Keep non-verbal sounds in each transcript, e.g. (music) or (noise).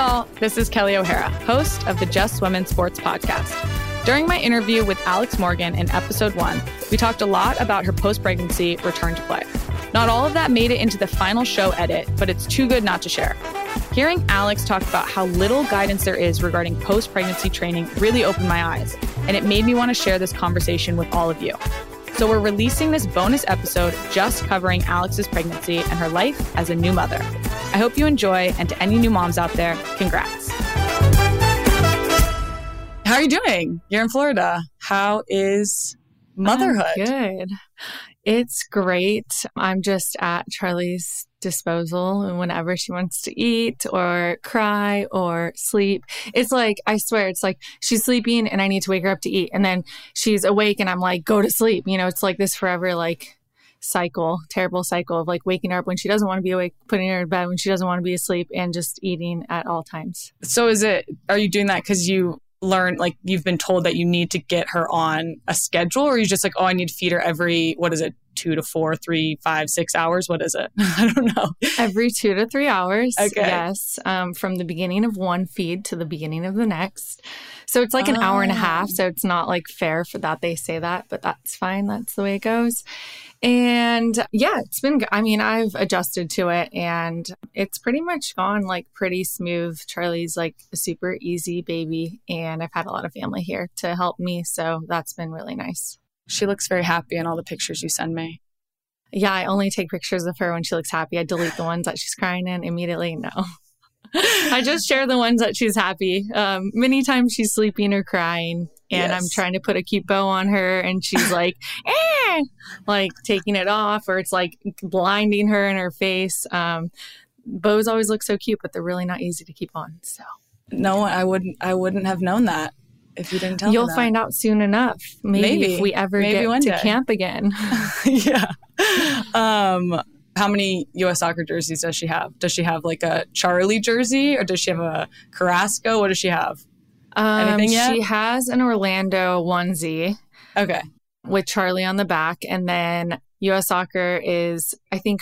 y'all. This is Kelly O'Hara, host of the Just Women Sports podcast. During my interview with Alex Morgan in episode one, we talked a lot about her post pregnancy return to play. Not all of that made it into the final show edit, but it's too good not to share. Hearing Alex talk about how little guidance there is regarding post pregnancy training really opened my eyes, and it made me want to share this conversation with all of you. So we're releasing this bonus episode just covering Alex's pregnancy and her life as a new mother. I hope you enjoy, and to any new moms out there, congrats. How are you doing? You're in Florida. How is motherhood? I'm good. It's great. I'm just at Charlie's disposal and whenever she wants to eat or cry or sleep. It's like, I swear, it's like she's sleeping and I need to wake her up to eat. And then she's awake and I'm like, go to sleep. You know, it's like this forever, like, cycle, terrible cycle of like waking her up when she doesn't want to be awake, putting her in bed when she doesn't want to be asleep, and just eating at all times. So, is it, are you doing that because you learn like you've been told that you need to get her on a schedule or you just like oh i need to feed her every what is it two to four three five six hours? What is it? (laughs) I don't know. Every two to three hours okay. yes um, from the beginning of one feed to the beginning of the next. So it's like an hour and a half ah. so it's not like fair for that they say that but that's fine that's the way it goes and yeah, it's been, I mean, I've adjusted to it and it's pretty much gone like pretty smooth. Charlie's like a super easy baby, and I've had a lot of family here to help me. So that's been really nice. She looks very happy in all the pictures you send me. Yeah, I only take pictures of her when she looks happy. I delete the ones that she's crying in immediately. No. (laughs) (laughs) I just share the ones that she's happy. Um, many times she's sleeping or crying, and yes. I'm trying to put a cute bow on her, and she's like, (laughs) eh, like taking it off, or it's like blinding her in her face. Um, bows always look so cute, but they're really not easy to keep on. So, no, I wouldn't. I wouldn't have known that if you didn't tell me. You'll find out soon enough. Maybe, Maybe. if we ever Maybe get to day. camp again. (laughs) yeah. Um, how many U.S. soccer jerseys does she have? Does she have like a Charlie jersey, or does she have a Carrasco? What does she have? Um, Anything yet? She has an Orlando onesie. Okay. With Charlie on the back, and then U.S. Soccer is, I think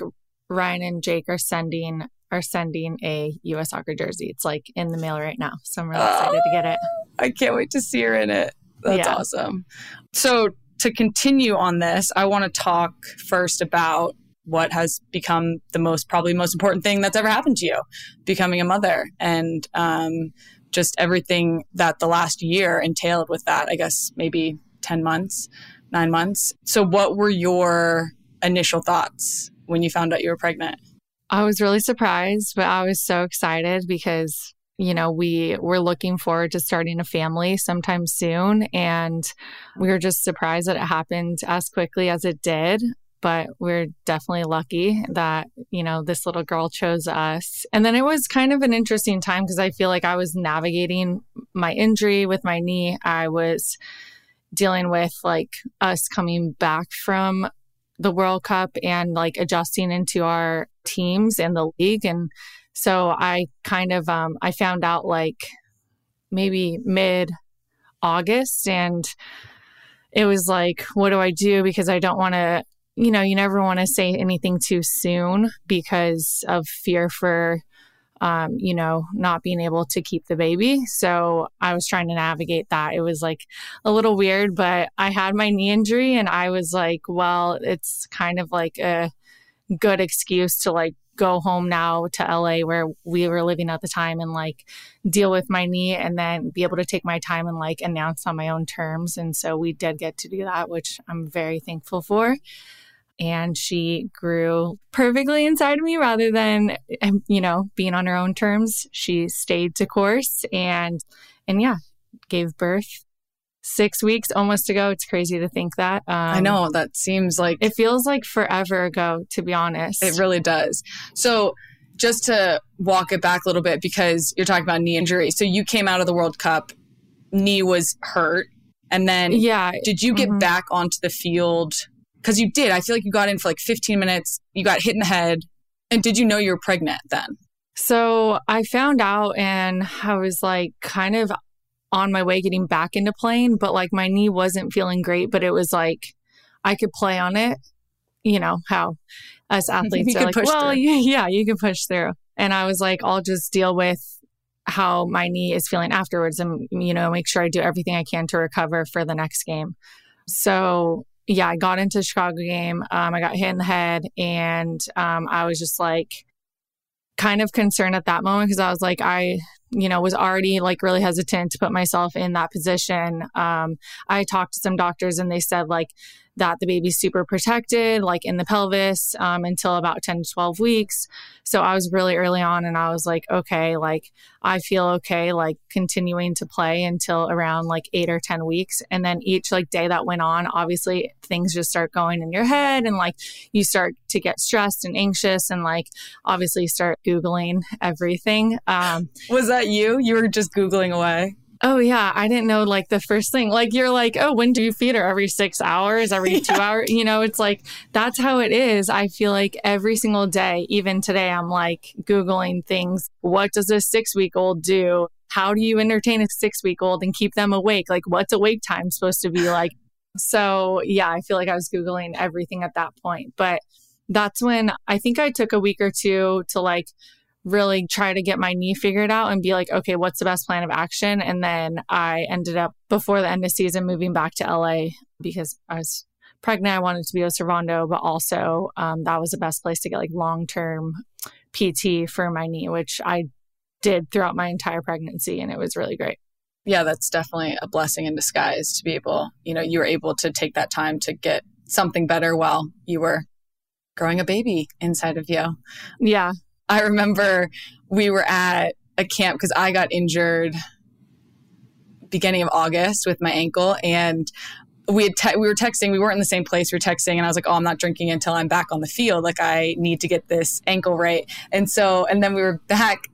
Ryan and Jake are sending are sending a U.S. Soccer jersey. It's like in the mail right now, so I'm really excited to get it. (gasps) I can't wait to see her in it. That's yeah. awesome. So to continue on this, I want to talk first about what has become the most probably most important thing that's ever happened to you becoming a mother. And um, just everything that the last year entailed with that i guess maybe 10 months 9 months. So what were your initial thoughts when you found out you were pregnant? I was really surprised but i was so excited because you know, we were looking forward to starting a family sometime soon. And we were just surprised that it happened as quickly as it did but we're definitely lucky that, you know, this little girl chose us. And then it was kind of an interesting time because I feel like I was navigating my injury with my knee. I was dealing with like us coming back from the World Cup and like adjusting into our teams and the league. And so I kind of, um, I found out like maybe mid August and it was like, what do I do? Because I don't want to you know, you never want to say anything too soon because of fear for, um, you know, not being able to keep the baby. So I was trying to navigate that. It was like a little weird, but I had my knee injury and I was like, well, it's kind of like a good excuse to like go home now to LA where we were living at the time and like deal with my knee and then be able to take my time and like announce on my own terms. And so we did get to do that, which I'm very thankful for and she grew perfectly inside of me rather than um, you know being on her own terms. She stayed to course and and yeah gave birth six weeks almost ago. It's crazy to think that um, i know. That seems like it feels like forever ago to be honest. It really does. So just to walk it back a little bit because you're talking about knee injury. So you came out of the world cup knee was hurt and then yeah. did you get mm-hmm. back onto the field because you did. I feel like you got in for like 15 minutes. You got hit in the head. And did you know you were pregnant then? So I found out and I was like kind of on my way getting back into playing, but like my knee wasn't feeling great, but it was like I could play on it. You know how us (laughs) athletes are like, well, through. yeah, you can push through. And I was like, I'll just deal with how my knee is feeling afterwards and, you know, make sure I do everything I can to recover for the next game. So, yeah, I got into the Chicago game. Um, I got hit in the head and um, I was just like kind of concerned at that moment because I was like, I, you know, was already like really hesitant to put myself in that position. Um, I talked to some doctors and they said like, that the baby's super protected, like in the pelvis, um, until about 10 to 12 weeks. So I was really early on and I was like, okay, like I feel okay, like continuing to play until around like eight or 10 weeks. And then each like day that went on, obviously things just start going in your head and like you start to get stressed and anxious and like obviously start Googling everything. Um, was that you? You were just Googling away? Oh yeah, I didn't know like the first thing. Like you're like, "Oh, when do you feed her? Every 6 hours, every (laughs) 2 hours?" You know, it's like that's how it is. I feel like every single day, even today I'm like googling things. What does a 6-week-old do? How do you entertain a 6-week-old and keep them awake? Like what's awake time supposed to be (laughs) like? So, yeah, I feel like I was googling everything at that point. But that's when I think I took a week or two to like really try to get my knee figured out and be like, okay, what's the best plan of action? And then I ended up before the end of season moving back to LA because I was pregnant. I wanted to be with Servando, but also um, that was the best place to get like long term PT for my knee, which I did throughout my entire pregnancy, and it was really great. Yeah, that's definitely a blessing in disguise to be able, you know, you were able to take that time to get something better while you were growing a baby inside of you. Yeah. (laughs) I remember we were at a camp because I got injured beginning of August with my ankle and we had te- we were texting we weren't in the same place we were texting and I was like oh I'm not drinking until I'm back on the field like I need to get this ankle right. And so and then we were back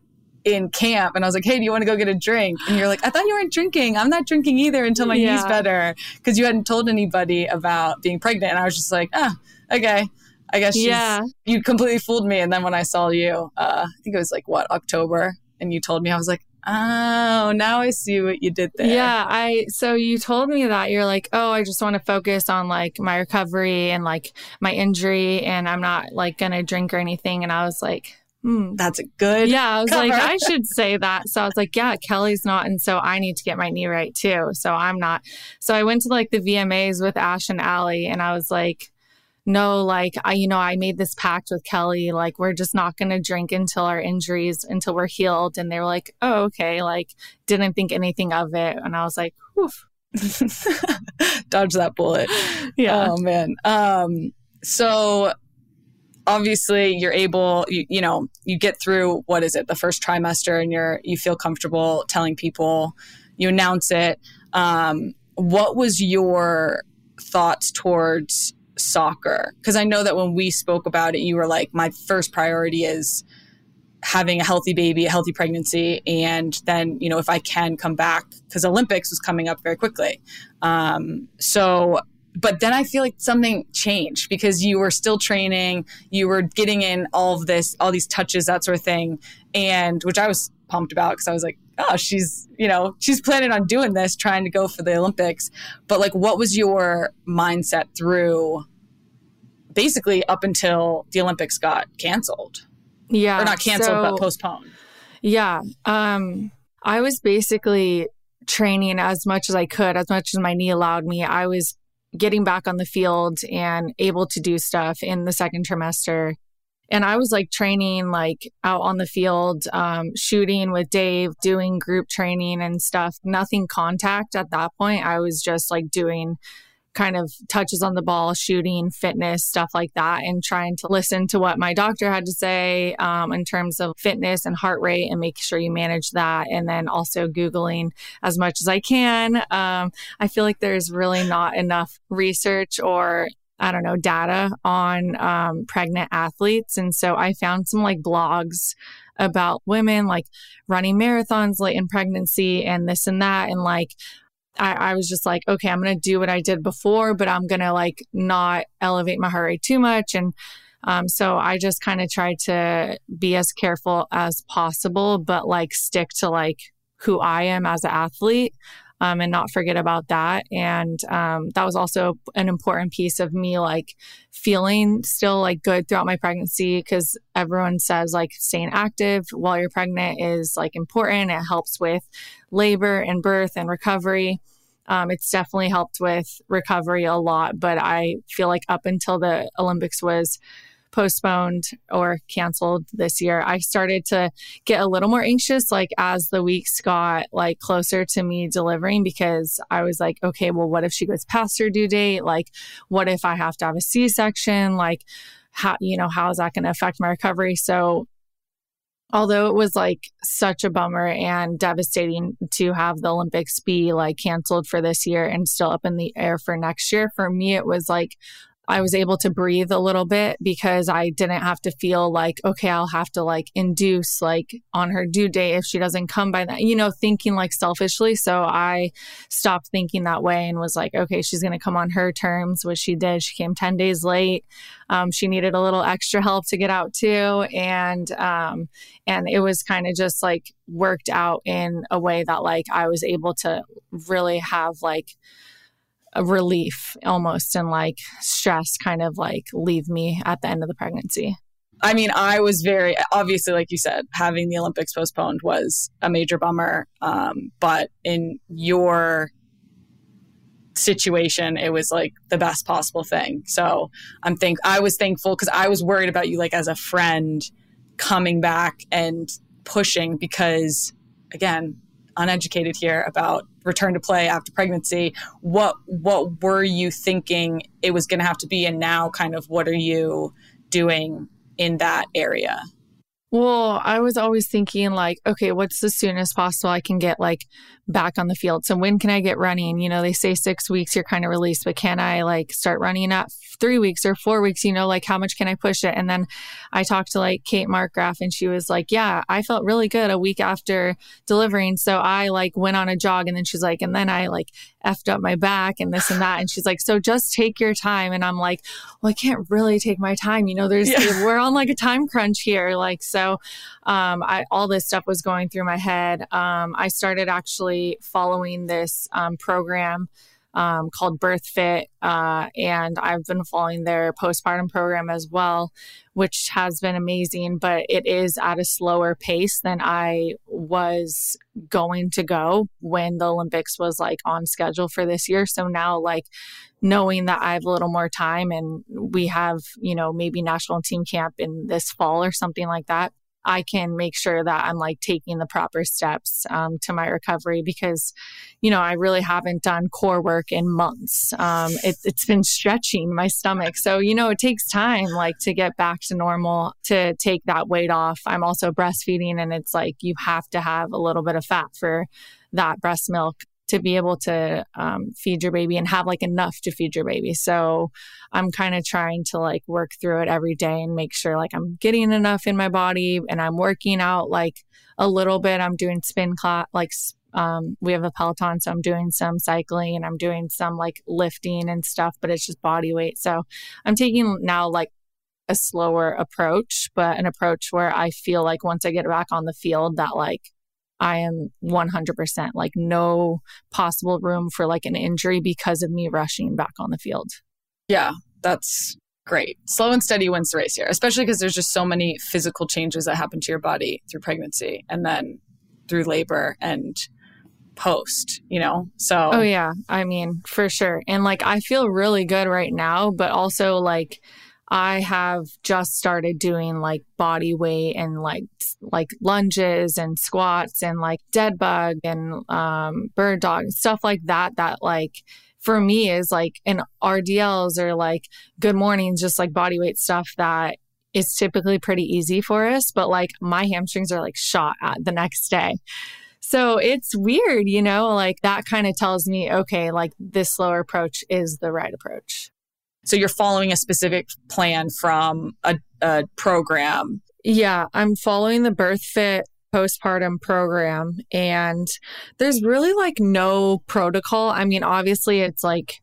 in camp and I was like hey do you want to go get a drink? And you're like I thought you weren't drinking. I'm not drinking either until my yeah. knee's better because you hadn't told anybody about being pregnant. And I was just like ah okay I guess yeah. you completely fooled me. And then when I saw you, uh, I think it was like what October, and you told me, I was like, oh, now I see what you did there. Yeah, I so you told me that you're like, oh, I just want to focus on like my recovery and like my injury, and I'm not like gonna drink or anything. And I was like. Hmm. That's a good. Yeah, I was cover. like, I should say that. So I was like, yeah, Kelly's not, and so I need to get my knee right too. So I'm not. So I went to like the VMAs with Ash and Allie, and I was like, no, like I, you know, I made this pact with Kelly, like we're just not going to drink until our injuries, until we're healed. And they were like, oh, okay, like didn't think anything of it. And I was like, woof. (laughs) Dodge that bullet. Yeah. Oh man. Um, so obviously you're able you, you know you get through what is it the first trimester and you're you feel comfortable telling people you announce it um, what was your thoughts towards soccer? Because I know that when we spoke about it, you were like, my first priority is having a healthy baby, a healthy pregnancy, and then, you know, if I can come back, because Olympics was coming up very quickly. Um, so, but then I feel like something changed because you were still training, you were getting in all of this, all these touches, that sort of thing, and which I was pumped about because I was like, oh, she's, you know, she's planning on doing this, trying to go for the Olympics. But like, what was your mindset through basically up until the Olympics got canceled? Yeah. Or not canceled, so, but postponed. Yeah. Um, I was basically training as much as I could, as much as my knee allowed me. I was getting back on the field and able to do stuff in the second trimester and I was like training like out on the field, um, shooting with Dave, doing group training and stuff. Nothing contact at that point. I was just like doing kind of touches on the ball, shooting, fitness, stuff like that, and trying to listen to what my doctor had to say um, in terms of fitness and heart rate and make sure you manage that. And then also Googling as much as I can. Um, I feel like there's really not enough research or I don't know, data on um, pregnant athletes. And so I found some like blogs about women like running marathons late in pregnancy and this and that. And like, I, I was just like, okay, I'm going to do what I did before, but I'm going to like not elevate my heart rate too much. And um, so I just kind of tried to be as careful as possible, but like stick to like who I am as an athlete. Um, and not forget about that. And um, that was also an important piece of me like feeling still like good throughout my pregnancy because everyone says like staying active while you're pregnant is like important. It helps with labor and birth and recovery. Um, it's definitely helped with recovery a lot, but I feel like up until the Olympics was postponed or canceled this year, I started to get a little more anxious like as the weeks got like closer to me delivering because I was like, okay, well, what if she goes past her due date? Like, what if I have to have a C section? Like, how, you know, how is that going to affect my recovery? So, although it was like such a bummer and devastating to have the Olympics be like canceled for this year and still up in the air for next year, for me, it was like I was able to breathe a little bit because I didn't have to feel like, okay, I'll have to like induce like on her due date if she doesn't come by that, you know, thinking like selfishly. So I stopped thinking that way and was like, okay, she's going to come on her terms, which she did. She came 10 days late. Um, she needed a little extra help to get out too. And, um, and it was kind of just like worked out in a way that like I was able to really have like, a relief almost and like stress kind of like leave me at the end of the pregnancy. I mean, I was very obviously, like you said, having the Olympics postponed was a major bummer. Um, but in your situation, it was like the best possible thing. So I'm think I was thankful because I was worried about you, like as a friend, coming back and pushing because, again, uneducated here about return to play after pregnancy. What what were you thinking it was going to have to be? And now kind of what are you doing in that area? Well, I was always thinking like, okay, what's the soonest possible I can get like back on the field? So when can I get running? You know, they say six weeks you're kind of released, but can I like start running at three weeks or four weeks? You know, like how much can I push it? And then I talked to like Kate Markgraf and she was like, yeah, I felt really good a week after delivering. So I like went on a jog and then she's like, and then I like effed up my back and this and that. And she's like, so just take your time. And I'm like, well, I can't really take my time. You know, there's, yeah. (laughs) we're on like a time crunch here. Like, so, um, I, all this stuff was going through my head. Um, I started actually following this, um, program, um, called Birth Fit. Uh, and I've been following their postpartum program as well, which has been amazing, but it is at a slower pace than I was going to go when the Olympics was like on schedule for this year. So now, like, knowing that I have a little more time and we have, you know, maybe national team camp in this fall or something like that, I can make sure that I'm like taking the proper steps um, to my recovery because, you know, I really haven't done core work in months. Um, it, it's been stretching my stomach. So, you know, it takes time like to get back to normal, to take that weight off. I'm also breastfeeding and it's like you have to have a little bit of fat for that breast milk to be able to um, feed your baby and have like enough to feed your baby. So I'm kind of trying to like work through it every day and make sure like I'm getting enough in my body and I'm working out like a little bit. I'm doing spin class, like um, we have a Peloton, so I'm doing some cycling and I'm doing some like lifting and stuff, but it's just body weight. So I'm taking now like a slower approach, but an approach where I feel like once I get back on the field, that like I am 100% like no possible room for like an injury because of me rushing back on the field. Yeah, that's great. Slow and steady wins the race here, especially because there's just so many physical changes that happen to your body through pregnancy and then through labor and post, you know? So, oh, yeah. I mean, for sure. And like, I feel really good right now, but also like, I have just started doing like body weight and like like lunges and squats and like dead bug and um, bird dog stuff like that. That like for me is like an RDLs or like good mornings, just like body weight stuff that is typically pretty easy for us. But like my hamstrings are like shot at the next day. So it's weird, you know, like that kind of tells me, okay, like this slower approach is the right approach. So you're following a specific plan from a, a program. Yeah, I'm following the Birth Fit postpartum program and there's really like no protocol. I mean, obviously it's like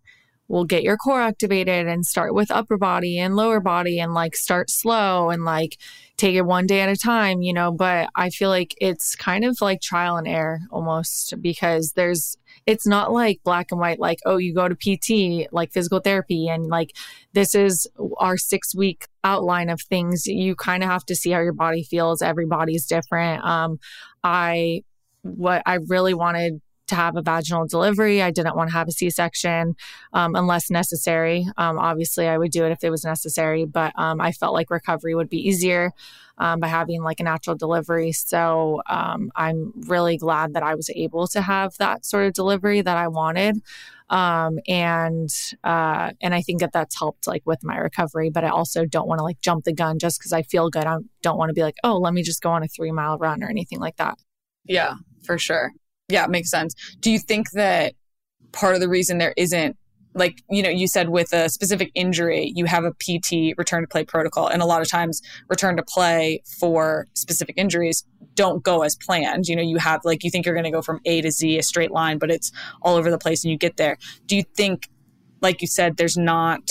we'll get your core activated and start with upper body and lower body and like start slow and like take it one day at a time, you know. But I feel like it's kind of like trial and error almost because there's, it's not like black and white, like, oh, you go to PT, like physical therapy, and like this is our six week outline of things. You kind of have to see how your body feels. Everybody's different. Um, I, what I really wanted to have a vaginal delivery. I didn't want to have a C section um, unless necessary. Um, obviously, I would do it if it was necessary, but um, I felt like recovery would be easier um, by having like a natural delivery. So um, I'm really glad that I was able to have that sort of delivery that I wanted. Um, and uh, and I think that that's helped like with my recovery. But I also don't want to like jump the gun just because I feel good. I don't want to be like, oh, let me just go on a three mile run or anything like that. Yeah, for sure. Yeah, it makes sense. Do you think that part of the reason there isn't like you know you said with a specific injury you have a pt return to play protocol and a lot of times return to play for specific injuries don't go as planned you know you have like you think you're going to go from a to z a straight line but it's all over the place and you get there do you think like you said there's not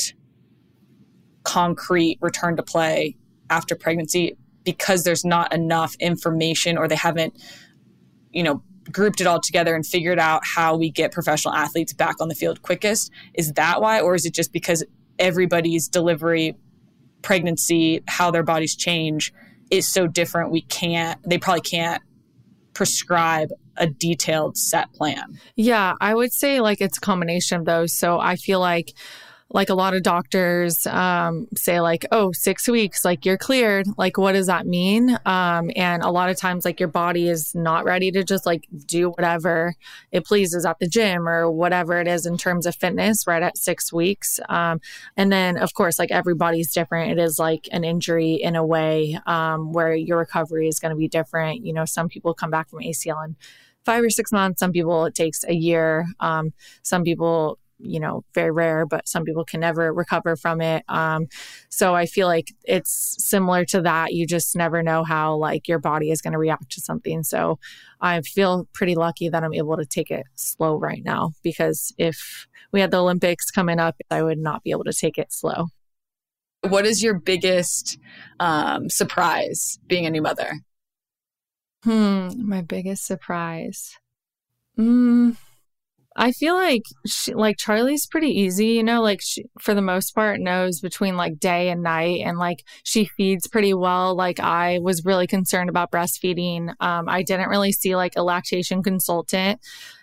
concrete return to play after pregnancy because there's not enough information or they haven't you know grouped it all together and figured out how we get professional athletes back on the field quickest. Is that why, or is it just because everybody's delivery, pregnancy, how their bodies change is so different? We can't, they probably can't prescribe a detailed set plan. Yeah, I would say like it's a combination of those. So I feel like like a lot of doctors um, say like oh six weeks like you're cleared. Like what does that mean? Um, and a lot of times like your body is not ready to just like do whatever it pleases at the gym or whatever it is in terms of fitness right at six weeks. Um, and then of course like everybody's different. It is like an injury in a way um, where your recovery is going to be different. You know some people come back from acl in five or six months. Some people it takes a year. Um, some people you know, very rare, but some people can never recover from it. Um, so I feel like it's similar to that. You just never know how like your body is going to react to something. So I feel pretty lucky that I'm able to take it slow right now because if we had the Olympics coming up, I would not be able to take it slow. What is your biggest um, surprise being a new mother? Hmm, my biggest surprise. Hmm. I feel like she, like Charlie's pretty easy, you know, like she, for the most part knows between like day and night and like she feeds pretty well. Like I was really concerned about breastfeeding. Um, I didn't really see like a lactation consultant.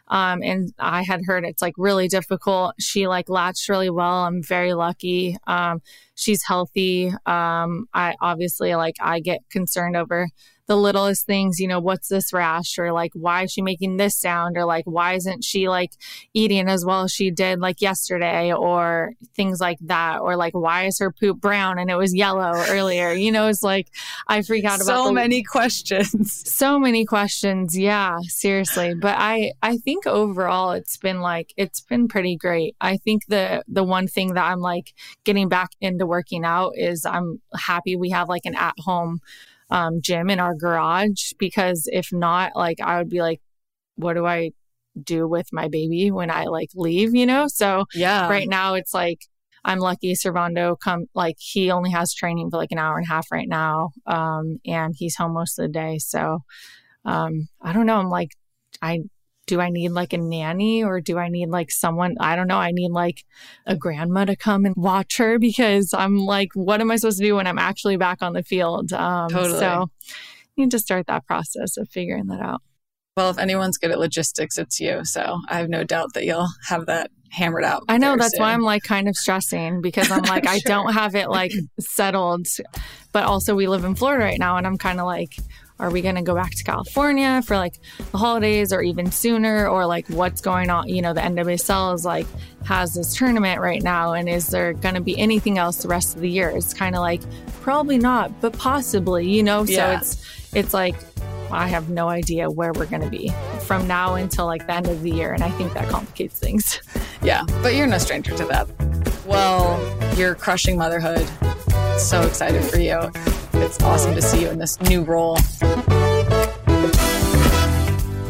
Um, and I had heard it's like really difficult. She like latched really well. I'm very lucky. Um, she's healthy. Um, I obviously like I get concerned over the littlest things, you know, what's this rash or like why is she making this sound or like why isn't she like eating as well as she did like yesterday or things like that or like why is her poop brown and it was yellow earlier? You know, it's like I freak out about so the, many questions. So many questions. Yeah, seriously. But I I think overall it's been like it's been pretty great. I think the the one thing that I'm like getting back into working out is I'm happy we have like an at home um, gym in our garage because if not, like I would be like, what do I do with my baby when I like leave, you know? So yeah, right now it's like I'm lucky Servando come like he only has training for like an hour and a half right now. Um, and he's home most of the day. So um, I don't know. I'm like, I do I need like a nanny or do I need like someone? I don't know. I need like a grandma to come and watch her because I'm like, what am I supposed to do when I'm actually back on the field? Um, totally. So you need to start that process of figuring that out. Well, if anyone's good at logistics, it's you. So I have no doubt that you'll have that hammered out. I know that's soon. why I'm like kind of stressing because I'm like, (laughs) sure. I don't have it like settled. But also, we live in Florida right now, and I'm kind of like, are we going to go back to California for like the holidays or even sooner? Or like what's going on? You know, the NWSL is like, has this tournament right now. And is there going to be anything else the rest of the year? It's kind of like, probably not, but possibly, you know? Yeah. So it's, it's like, I have no idea where we're going to be from now until like the end of the year. And I think that complicates things. Yeah, but you're no stranger to that. Well, you're crushing motherhood. So excited for you. It's awesome to see you in this new role.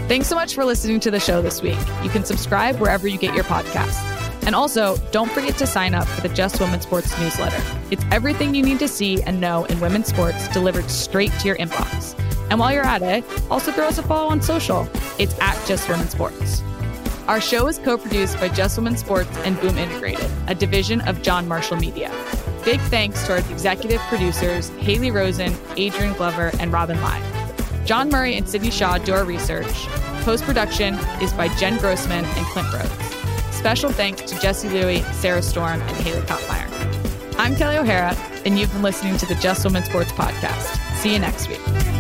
Thanks so much for listening to the show this week. You can subscribe wherever you get your podcasts. And also, don't forget to sign up for the Just Women Sports newsletter. It's everything you need to see and know in women's sports delivered straight to your inbox. And while you're at it, also throw us a follow on social. It's at Just Women Sports. Our show is co produced by Just Women Sports and Boom Integrated, a division of John Marshall Media. Big thanks to our executive producers, Haley Rosen, Adrian Glover, and Robin Lai. John Murray and Sydney Shaw do our research. Post production is by Jen Grossman and Clint Rhodes. Special thanks to Jesse Louie, Sarah Storm, and Haley Kopmeyer. I'm Kelly O'Hara, and you've been listening to the Just Women Sports Podcast. See you next week.